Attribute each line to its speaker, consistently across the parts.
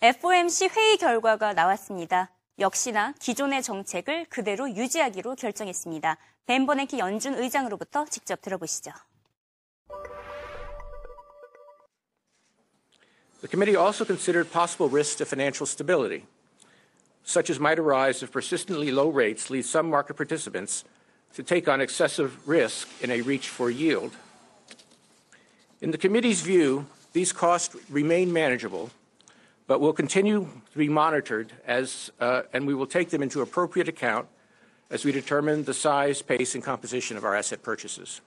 Speaker 1: FOMC 회의 결과가 나왔습니다. 역시나 기존의 정책을 그대로 유지하기로 결정했습니다. 벤 버냉키 연준 의장으로부터 직접 들어보시죠.
Speaker 2: The committee also considered possible risks to financial stability, such as might arise if persistently low rates lead some market participants to take on excessive risk in a reach for yield. In the committee's view, these costs remain manageable, but will continue to be monitored as, uh, and we will take them into appropriate account as we determine the size, pace, and composition of our asset purchases.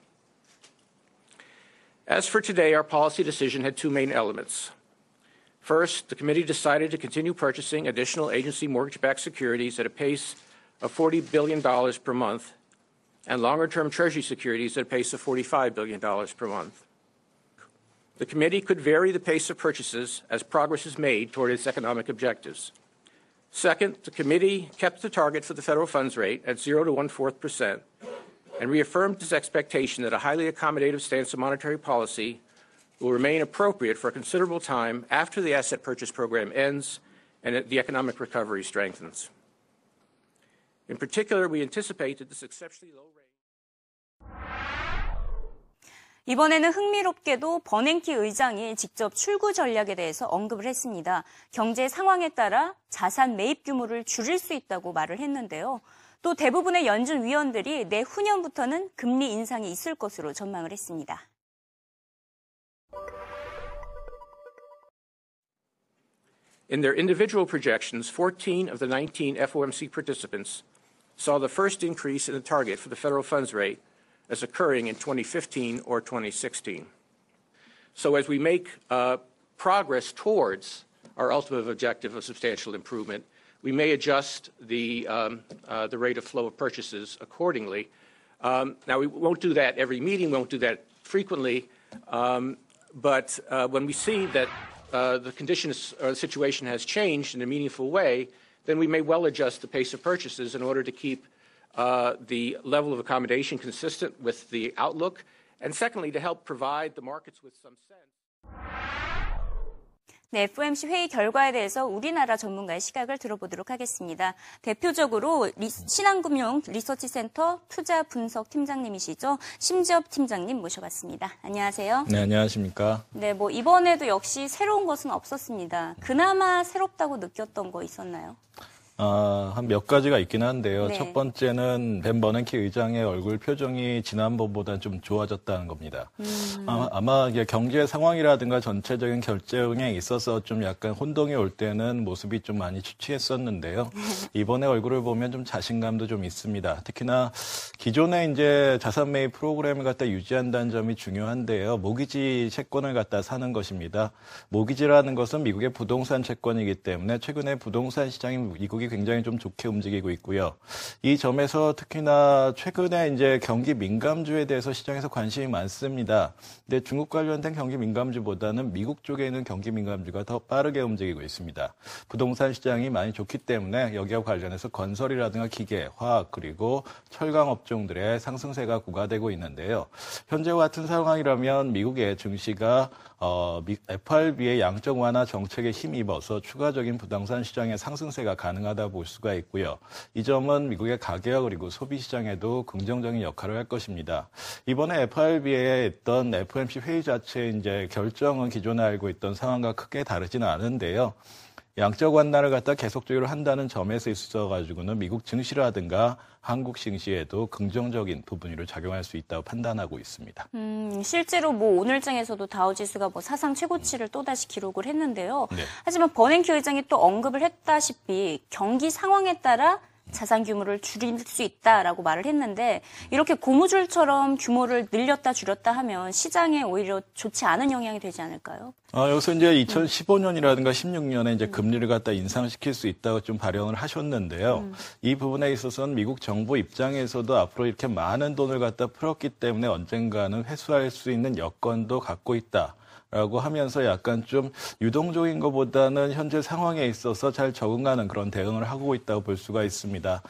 Speaker 2: As for today, our policy decision had two main elements. First, the committee decided to continue purchasing additional agency mortgage-backed securities at a pace of $40 billion per month and longer-term Treasury securities at a pace of $45 billion per month. The committee could vary the pace of purchases as progress is made toward its economic objectives. Second, the committee kept the target for the federal funds rate at 0 to 1 4th percent and reaffirmed its expectation that a highly accommodative stance of monetary policy will remain appropriate for a considerable time after the asset purchase program ends and the economic recovery strengthens. In particular, we anticipate that this exceptionally low rate
Speaker 1: 이번에는 흥미롭게도 버냉키 의장이 직접 출구 전략에 대해서 언급을 했습니다. 경제 상황에 따라 자산 매입 규모를 줄일 수 있다고 말을 했는데요. 또 대부분의 연준 위원들이 내후년부터는 금리 인상이 있을 것으로 전망을 했습니다.
Speaker 2: In their individual projections, 14 of the 19 FOMC participants saw the first increase in the target for the federal funds rate as occurring in 2015 or 2016. So as we make uh, progress towards our ultimate objective of substantial improvement, we may adjust the, um, uh, the rate of flow of purchases accordingly. Um, now, we won't do that every meeting, we won't do that frequently, um, but uh, when we see that uh, the condition or the situation has changed in a meaningful way, then we may well adjust the pace of purchases in order to keep uh, the level of accommodation consistent with the outlook, and secondly, to help provide the markets with some sense.
Speaker 1: 네, FOMC 회의 결과에 대해서 우리나라 전문가의 시각을 들어보도록 하겠습니다. 대표적으로 리, 신한금융 리서치센터 투자 분석 팀장님이시죠. 심지업 팀장님 모셔봤습니다. 안녕하세요.
Speaker 3: 네, 안녕하십니까.
Speaker 1: 네, 뭐 이번에도 역시 새로운 것은 없었습니다. 그나마 새롭다고 느꼈던 거 있었나요?
Speaker 3: 아, 한 몇 가지가 있긴 한데요.
Speaker 1: 네.
Speaker 3: 첫 번째는 벤 버냉키 의장의 얼굴 표정이 지난번보다 좀 좋아졌다는 겁니다.
Speaker 1: 음.
Speaker 3: 아, 마 경제 상황이라든가 전체적인 결정에 있어서 좀 약간 혼동이 올 때는 모습이 좀 많이 취취했었는데요. 이번에 얼굴을 보면 좀 자신감도 좀 있습니다. 특히나 기존에 이제 자산 매입 프로그램을 갖다 유지한다는 점이 중요한데요. 모기지 채권을 갖다 사는 것입니다. 모기지라는 것은 미국의 부동산 채권이기 때문에 최근에 부동산 시장이 미국이 굉장히 좀 좋게 움직이고 있고요. 이 점에서 특히나 최근에 이제 경기 민감주에 대해서 시장에서 관심이 많습니다. 근데 중국 관련된 경기 민감주보다는 미국 쪽에 있는 경기 민감주가 더 빠르게 움직이고 있습니다. 부동산 시장이 많이 좋기 때문에 여기와 관련해서 건설이라든가 기계, 화학 그리고 철강 업종들의 상승세가 구가되고 있는데요. 현재와 같은 상황이라면 미국의 증시가 어, FRB의 양적 완화 정책에 힘입어서 추가적인 부동산 시장의 상승세가 가능하다 볼 수가 있고요. 이 점은 미국의 가격 그리고 소비 시장에도 긍정적인 역할을 할 것입니다. 이번에 FRB에 있던 FOMC 회의 자체 이제 결정은 기존에 알고 있던 상황과 크게 다르지는 않은데요. 양적 완화를 갖다 계속적으로 한다는 점에서 있어 가지고는 미국 증시라든가 한국 증시에도 긍정적인 부분으로 작용할 수 있다고 판단하고 있습니다.
Speaker 1: 음, 실제로 뭐 오늘장에서도 다우지수가 뭐 사상 최고치를 또다시 기록을 했는데요.
Speaker 3: 네.
Speaker 1: 하지만 버냉키 의장이 또 언급을 했다시피 경기 상황에 따라 자산 규모를 줄일 수 있다라고 말을 했는데 이렇게 고무줄처럼 규모를 늘렸다 줄였다 하면 시장에 오히려 좋지 않은 영향이 되지 않을까요?
Speaker 3: 어, 여기서 이제 2015년이라든가 16년에 이제 금리를 갖다 인상시킬 수 있다고 좀 발언을 하셨는데요.
Speaker 1: 음.
Speaker 3: 이 부분에 있어서는 미국 정부 입장에서도 앞으로 이렇게 많은 돈을 갖다 풀었기 때문에 언젠가는 회수할 수 있는 여건도 갖고 있다. 라고 하면서 약간 좀 유동적인 것보다는 현재 상황에 있어서 잘 적응하는 그런 대응을 하고 있다고 볼 수가 있습니다.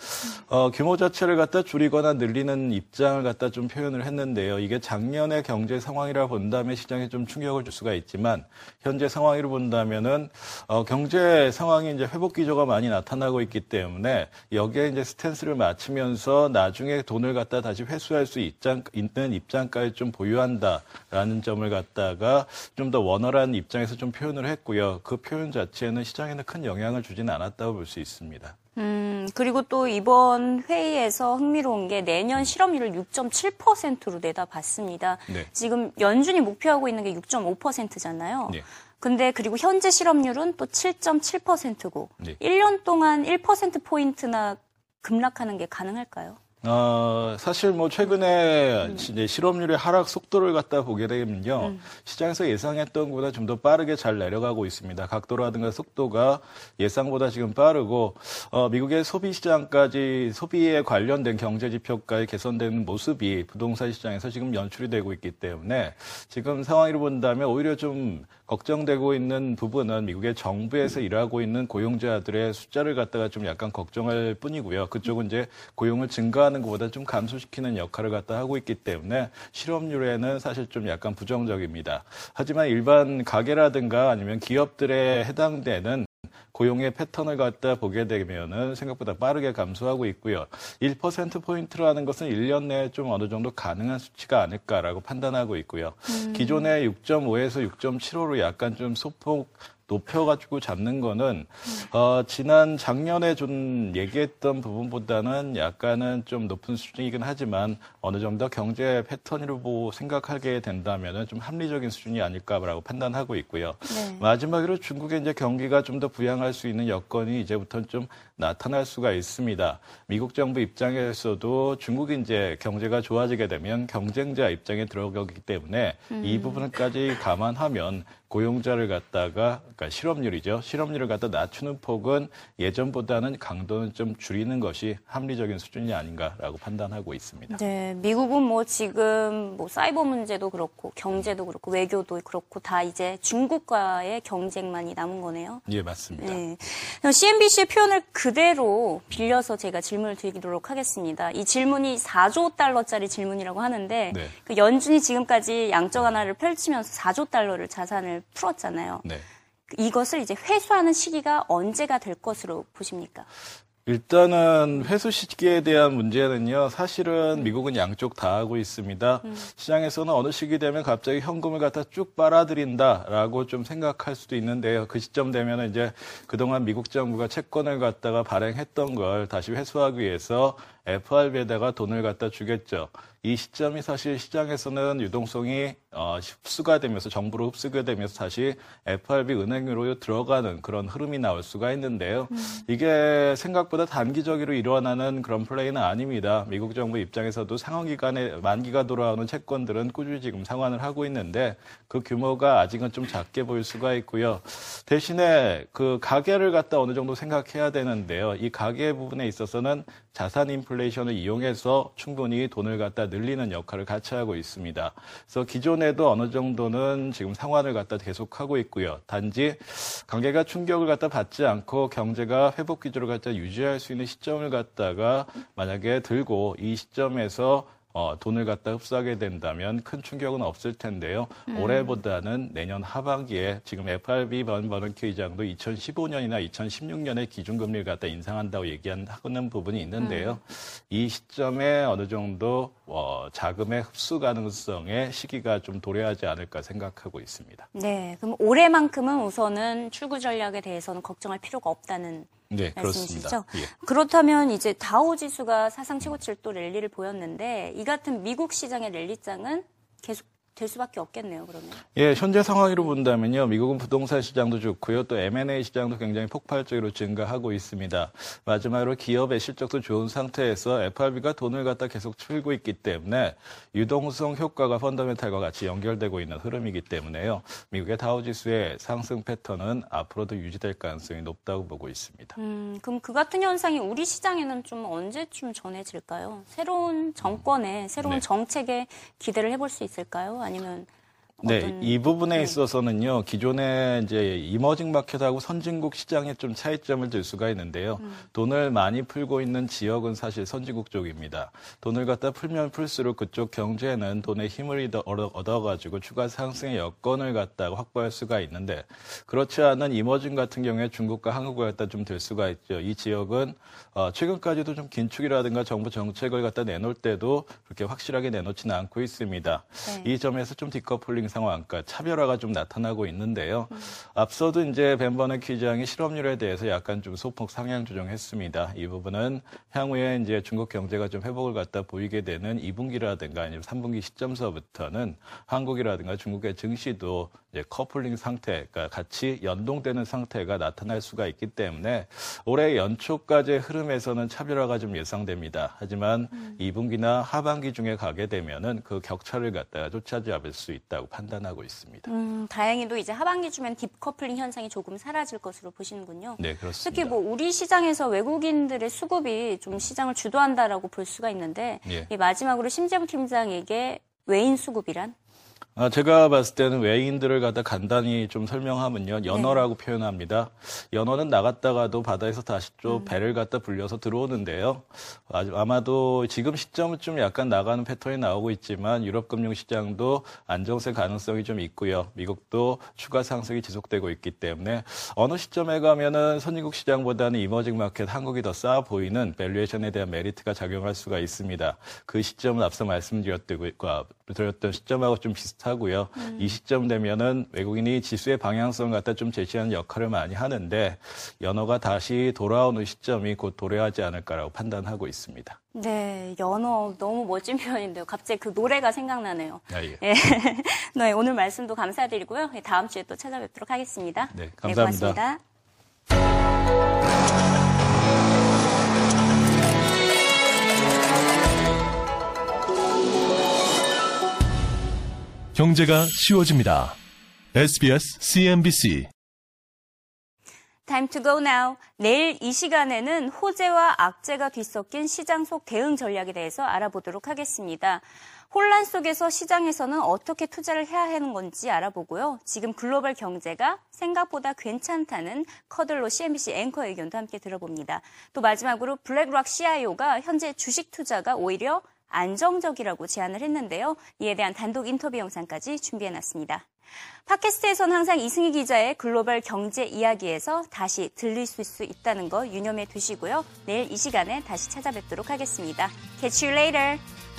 Speaker 3: 어, 규모 자체를 갖다 줄이거나 늘리는 입장을 갖다 좀 표현을 했는데요. 이게 작년의 경제 상황이라 본다면 시장에 좀 충격을 줄 수가 있지만 현재 상황으로 본다면은 어, 경제 상황이 이제 회복 기조가 많이 나타나고 있기 때문에 여기에 이제 스탠스를 맞추면서 나중에 돈을 갖다 다시 회수할 수 입장, 있는 입장까지 좀 보유한다라는 점을 갖다가 좀 더 원활한 입장에서 좀 표현을 했고요. 그 표현 자체는 시장에는 큰 영향을 주지는 않았다고 볼 수 있습니다.
Speaker 1: 음, 그리고 또 이번 회의에서 흥미로운 게 내년 실업률을 6.7%로 내다봤습니다.
Speaker 3: 네.
Speaker 1: 지금 연준이 목표하고 있는 게 6.5%잖아요.
Speaker 3: 네.
Speaker 1: 근데 그리고 현재 실업률은 또 7.7%고
Speaker 3: 네.
Speaker 1: 1년 동안 1%포인트나 급락하는 게 가능할까요?
Speaker 3: 어, 사실 뭐 최근에 이제 실업률의 하락 속도를 갖다 보게 되면요. 시장에서 예상했던 것보다 좀 더 빠르게 잘 내려가고 있습니다. 각도라든가 속도가 예상보다 지금 빠르고, 어, 미국의 소비 시장까지 소비에 관련된 경제 지표까지 개선되는 모습이 부동산 시장에서 지금 연출이 되고 있기 때문에 지금 상황으로 본다면 오히려 좀 걱정되고 있는 부분은 미국의 정부에서 일하고 있는 고용자들의 숫자를 갖다가 좀 약간 걱정할 뿐이고요. 그쪽은 이제 고용을 증가하는 것보다 좀 감소시키는 역할을 갖다 하고 있기 때문에 실업률에는 사실 좀 약간 부정적입니다. 하지만 일반 가게라든가 아니면 기업들에 해당되는 고용의 패턴을 갖다 보게 되면은 생각보다 빠르게 감소하고 있고요. 1%포인트라는 것은 1년 내에 좀 어느 정도 가능한 수치가 아닐까라고 판단하고 있고요. 기존의 6.5에서 6.75로 약간 좀 소폭 높여가지고 잡는 거는 어, 지난 작년에 좀 얘기했던 부분보다는 약간은 좀 높은 수준이긴 하지만 어느 정도 경제 패턴으로 보고 생각하게 된다면은 좀 합리적인 수준이 아닐까라고 판단하고 있고요.
Speaker 1: 네.
Speaker 3: 마지막으로 중국의 이제 경기가 좀 더 부양할 수 있는 여건이 이제부터 좀 나타날 수가 있습니다. 미국 정부 입장에서도 중국이 이제 경제가 좋아지게 되면 경쟁자 입장에 들어가기 때문에 이 부분까지 감안하면 고용자를 갖다가 그러니까 실업률이죠. 실업률을 갖다 낮추는 폭은 예전보다는 강도는 좀 줄이는 것이 합리적인 수준이 아닌가라고 판단하고 있습니다.
Speaker 1: 네, 미국은 뭐 지금 뭐 사이버 문제도 그렇고 경제도 그렇고 외교도 그렇고 다 이제 중국과의 경쟁만이 남은 거네요.
Speaker 3: 예, 맞습니다.
Speaker 1: 네. CNBC의 표현을 그대로 빌려서 제가 질문을 드리도록 하겠습니다. 이 질문이 4조 달러짜리 질문이라고 하는데
Speaker 3: 네.
Speaker 1: 그 연준이 지금까지 양적 완화를 펼치면서 4조 달러를 자산을 풀었잖아요.
Speaker 3: 네.
Speaker 1: 이것을 이제 회수하는 시기가 언제가 될 것으로 보십니까?
Speaker 3: 일단은 회수 시기에 대한 문제는요, 사실은 미국은 양쪽 다 하고 있습니다. 시장에서는 어느 시기 되면 갑자기 현금을 갖다 쭉 빨아들인다라고 좀 생각할 수도 있는데요. 그 시점 되면 이제 그동안 미국 정부가 채권을 갖다가 발행했던 걸 다시 회수하기 위해서 FRB에다가 돈을 갖다 주겠죠. 이 시점이 사실 시장에서는 유동성이 어, 흡수가 되면서 정부로 흡수가 되면서 다시 FRB 은행으로 들어가는 그런 흐름이 나올 수가 있는데요. 이게 생각보다 단기적으로 일어나는 그런 플레이는 아닙니다. 미국 정부 입장에서도 상환 기간에 만기가 돌아오는 채권들은 꾸준히 지금 상환을 하고 있는데 그 규모가 아직은 좀 작게 보일 수가 있고요. 대신에 그 가계를 갖다 어느 정도 생각해야 되는데요. 이 가계 부분에 있어서는 자산 인플레이션을 이용해서 충분히 돈을 갖다 늘리는 역할을 같이 하고 있습니다. 그래서 기존에도 어느 정도는 지금 상환을 갖다 계속하고 있고요. 단지 관계가 충격을 갖다 받지 않고 경제가 회복 기조를 갖다 유지할 수 있는 시점을 갖다가 만약에 들고 이 시점에서 어, 돈을 갖다 흡수하게 된다면 큰 충격은 없을 텐데요. 올해보다는 내년 하반기에 지금 FRB 번 버넌키 의장도 2015년이나 2016년에 기준금리를 갖다 인상한다고 얘기하는 부분이 있는데요. 이 시점에 어느 정도 어, 자금의 흡수 가능성의 시기가 좀 도래하지 않을까 생각하고 있습니다.
Speaker 1: 네, 그럼 올해만큼은 우선은 출구 전략에 대해서는 걱정할 필요가 없다는
Speaker 3: 네,
Speaker 1: 말씀이시죠?
Speaker 3: 그렇습니다. 예.
Speaker 1: 그렇다면 이제 다우 지수가 사상 최고치를 또 랠리를 보였는데 이 같은 미국 시장의 랠리장은 계속 될 수밖에 없겠네요. 그러면.
Speaker 3: 예, 현재 상황으로 본다면요. 미국은 부동산 시장도 좋고요. 또 M&A 시장도 굉장히 폭발적으로 증가하고 있습니다. 마지막으로 기업의 실적도 좋은 상태에서 FRB가 돈을 갖다 계속 풀고 있기 때문에 유동성 효과가 펀더멘탈과 같이 연결되고 있는 흐름이기 때문에요. 미국의 다우 지수의 상승 패턴은 앞으로도 유지될 가능성이 높다고 보고 있습니다.
Speaker 1: 음, 그럼 그 같은 현상이 우리 시장에는 좀 언제쯤 전해질까요? 새로운 정권에 새로운
Speaker 3: 네.
Speaker 1: 정책에 기대를 해볼 수 있을까요? 아니면
Speaker 3: 네, 이 부분에
Speaker 1: 네.
Speaker 3: 있어서는요, 기존에 이제 이머징 마켓하고 선진국 시장에 좀 차이점을 들 수가 있는데요.
Speaker 1: 음.
Speaker 3: 돈을 많이 풀고 있는 지역은 사실 선진국 쪽입니다. 돈을 갖다 풀면 풀수록 그쪽 경제는 돈의 힘을 얻어- 얻어- 얻어가지고 추가 상승의 여건을 갖다가 확보할 수가 있는데, 그렇지 않은 이머징 같은 경우에 중국과 한국을 갖다 좀들 수가 있죠. 이 지역은 어, 최근까지도 좀 긴축이라든가 정부 정책을 갖다 내놓을 때도 그렇게 확실하게 내놓지는 않고 있습니다.
Speaker 1: 네.
Speaker 3: 이 점에서 좀 디커플링 상황, 그러니까 차별화가 좀 나타나고 있는데요. 앞서도 이제 벤버너 기장이 실업률에 대해서 약간 좀 소폭 상향 조정했습니다. 이 부분은 향후에 이제 중국 경제가 좀 회복을 갖다 보이게 되는 2분기라든가 아니면 3분기 시점서부터는 한국이라든가 중국의 증시도 이제 커플링 상태, 그러니까 같이 연동되는 상태가 나타날 수가 있기 때문에 올해 연초까지의 흐름에서는 차별화가 좀 예상됩니다. 하지만 2분기나 하반기 중에 가게 되면은 그 격차를 갖다가 쫓아잡을 수 있다고 판단 하고 있습니다.
Speaker 1: 음, 다행히도 이제 하반기 주면 딥커플링 현상이 조금 사라질 것으로 보시는군요.
Speaker 3: 네, 그렇습니다.
Speaker 1: 특히 뭐 우리 시장에서 외국인들의 수급이 좀 시장을 주도한다라고 볼 수가 있는데
Speaker 3: 예.
Speaker 1: 이 마지막으로 심재부 팀장에게 외인 수급이란
Speaker 3: 아, 제가 봤을 때는 외인들을 갖다 간단히 좀 설명하면요. 연어라고 표현합니다. 연어는 나갔다가도 바다에서 다시 또 배를 갖다 불려서 들어오는데요. 아- 아마도 지금 시점은 좀 약간 나가는 패턴이 나오고 있지만 유럽 금융 시장도 안정세 가능성이 좀 있고요. 미국도 추가 상승이 지속되고 있기 때문에 어느 시점에 가면은 선진국 시장보다는 emerging market 한국이 더 싸 보이는 valuation에 대한 메리트가 작용할 수가 있습니다. 그 시점은 앞서 말씀드렸던 드렸던 시점하고 좀 비슷 하고요. 이 시점 되면은 외국인이 지수의 방향성을 갖다 좀 제시하는 역할을 많이 하는데 연어가 다시 돌아오는 시점이 곧 도래하지 않을까라고 판단하고 있습니다.
Speaker 1: 네, 연어 너무 멋진 표현인데요. 갑자기 그 노래가 생각나네요.
Speaker 3: 아, 예.
Speaker 1: 예. 네, 오늘 말씀도 감사드리고요. 예, 다음 주에 또 찾아뵙도록 하겠습니다.
Speaker 3: 네, 감사합니다.
Speaker 1: 고맙습니다.
Speaker 4: 경제가 쉬워집니다. SBS CNBC
Speaker 1: Time to go now. 내일 이 시간에는 호재와 악재가 뒤섞인 시장 속 대응 전략에 대해서 알아보도록 하겠습니다. 혼란 속에서 시장에서는 어떻게 투자를 해야 하는 건지 알아보고요. 지금 글로벌 경제가 생각보다 괜찮다는 커들로 CNBC 앵커 의견도 함께 들어봅니다. 또 마지막으로 블랙락 CIO가 현재 주식 투자가 오히려 안정적이라고 제안을 했는데요. 이에 대한 단독 인터뷰 영상까지 준비해놨습니다. 팟캐스트에선 항상 이승희 기자의 글로벌 경제 이야기에서 다시 들릴 수 있다는 거 유념해 두시고요. 내일 이 시간에 다시 찾아뵙도록 하겠습니다. Catch you later.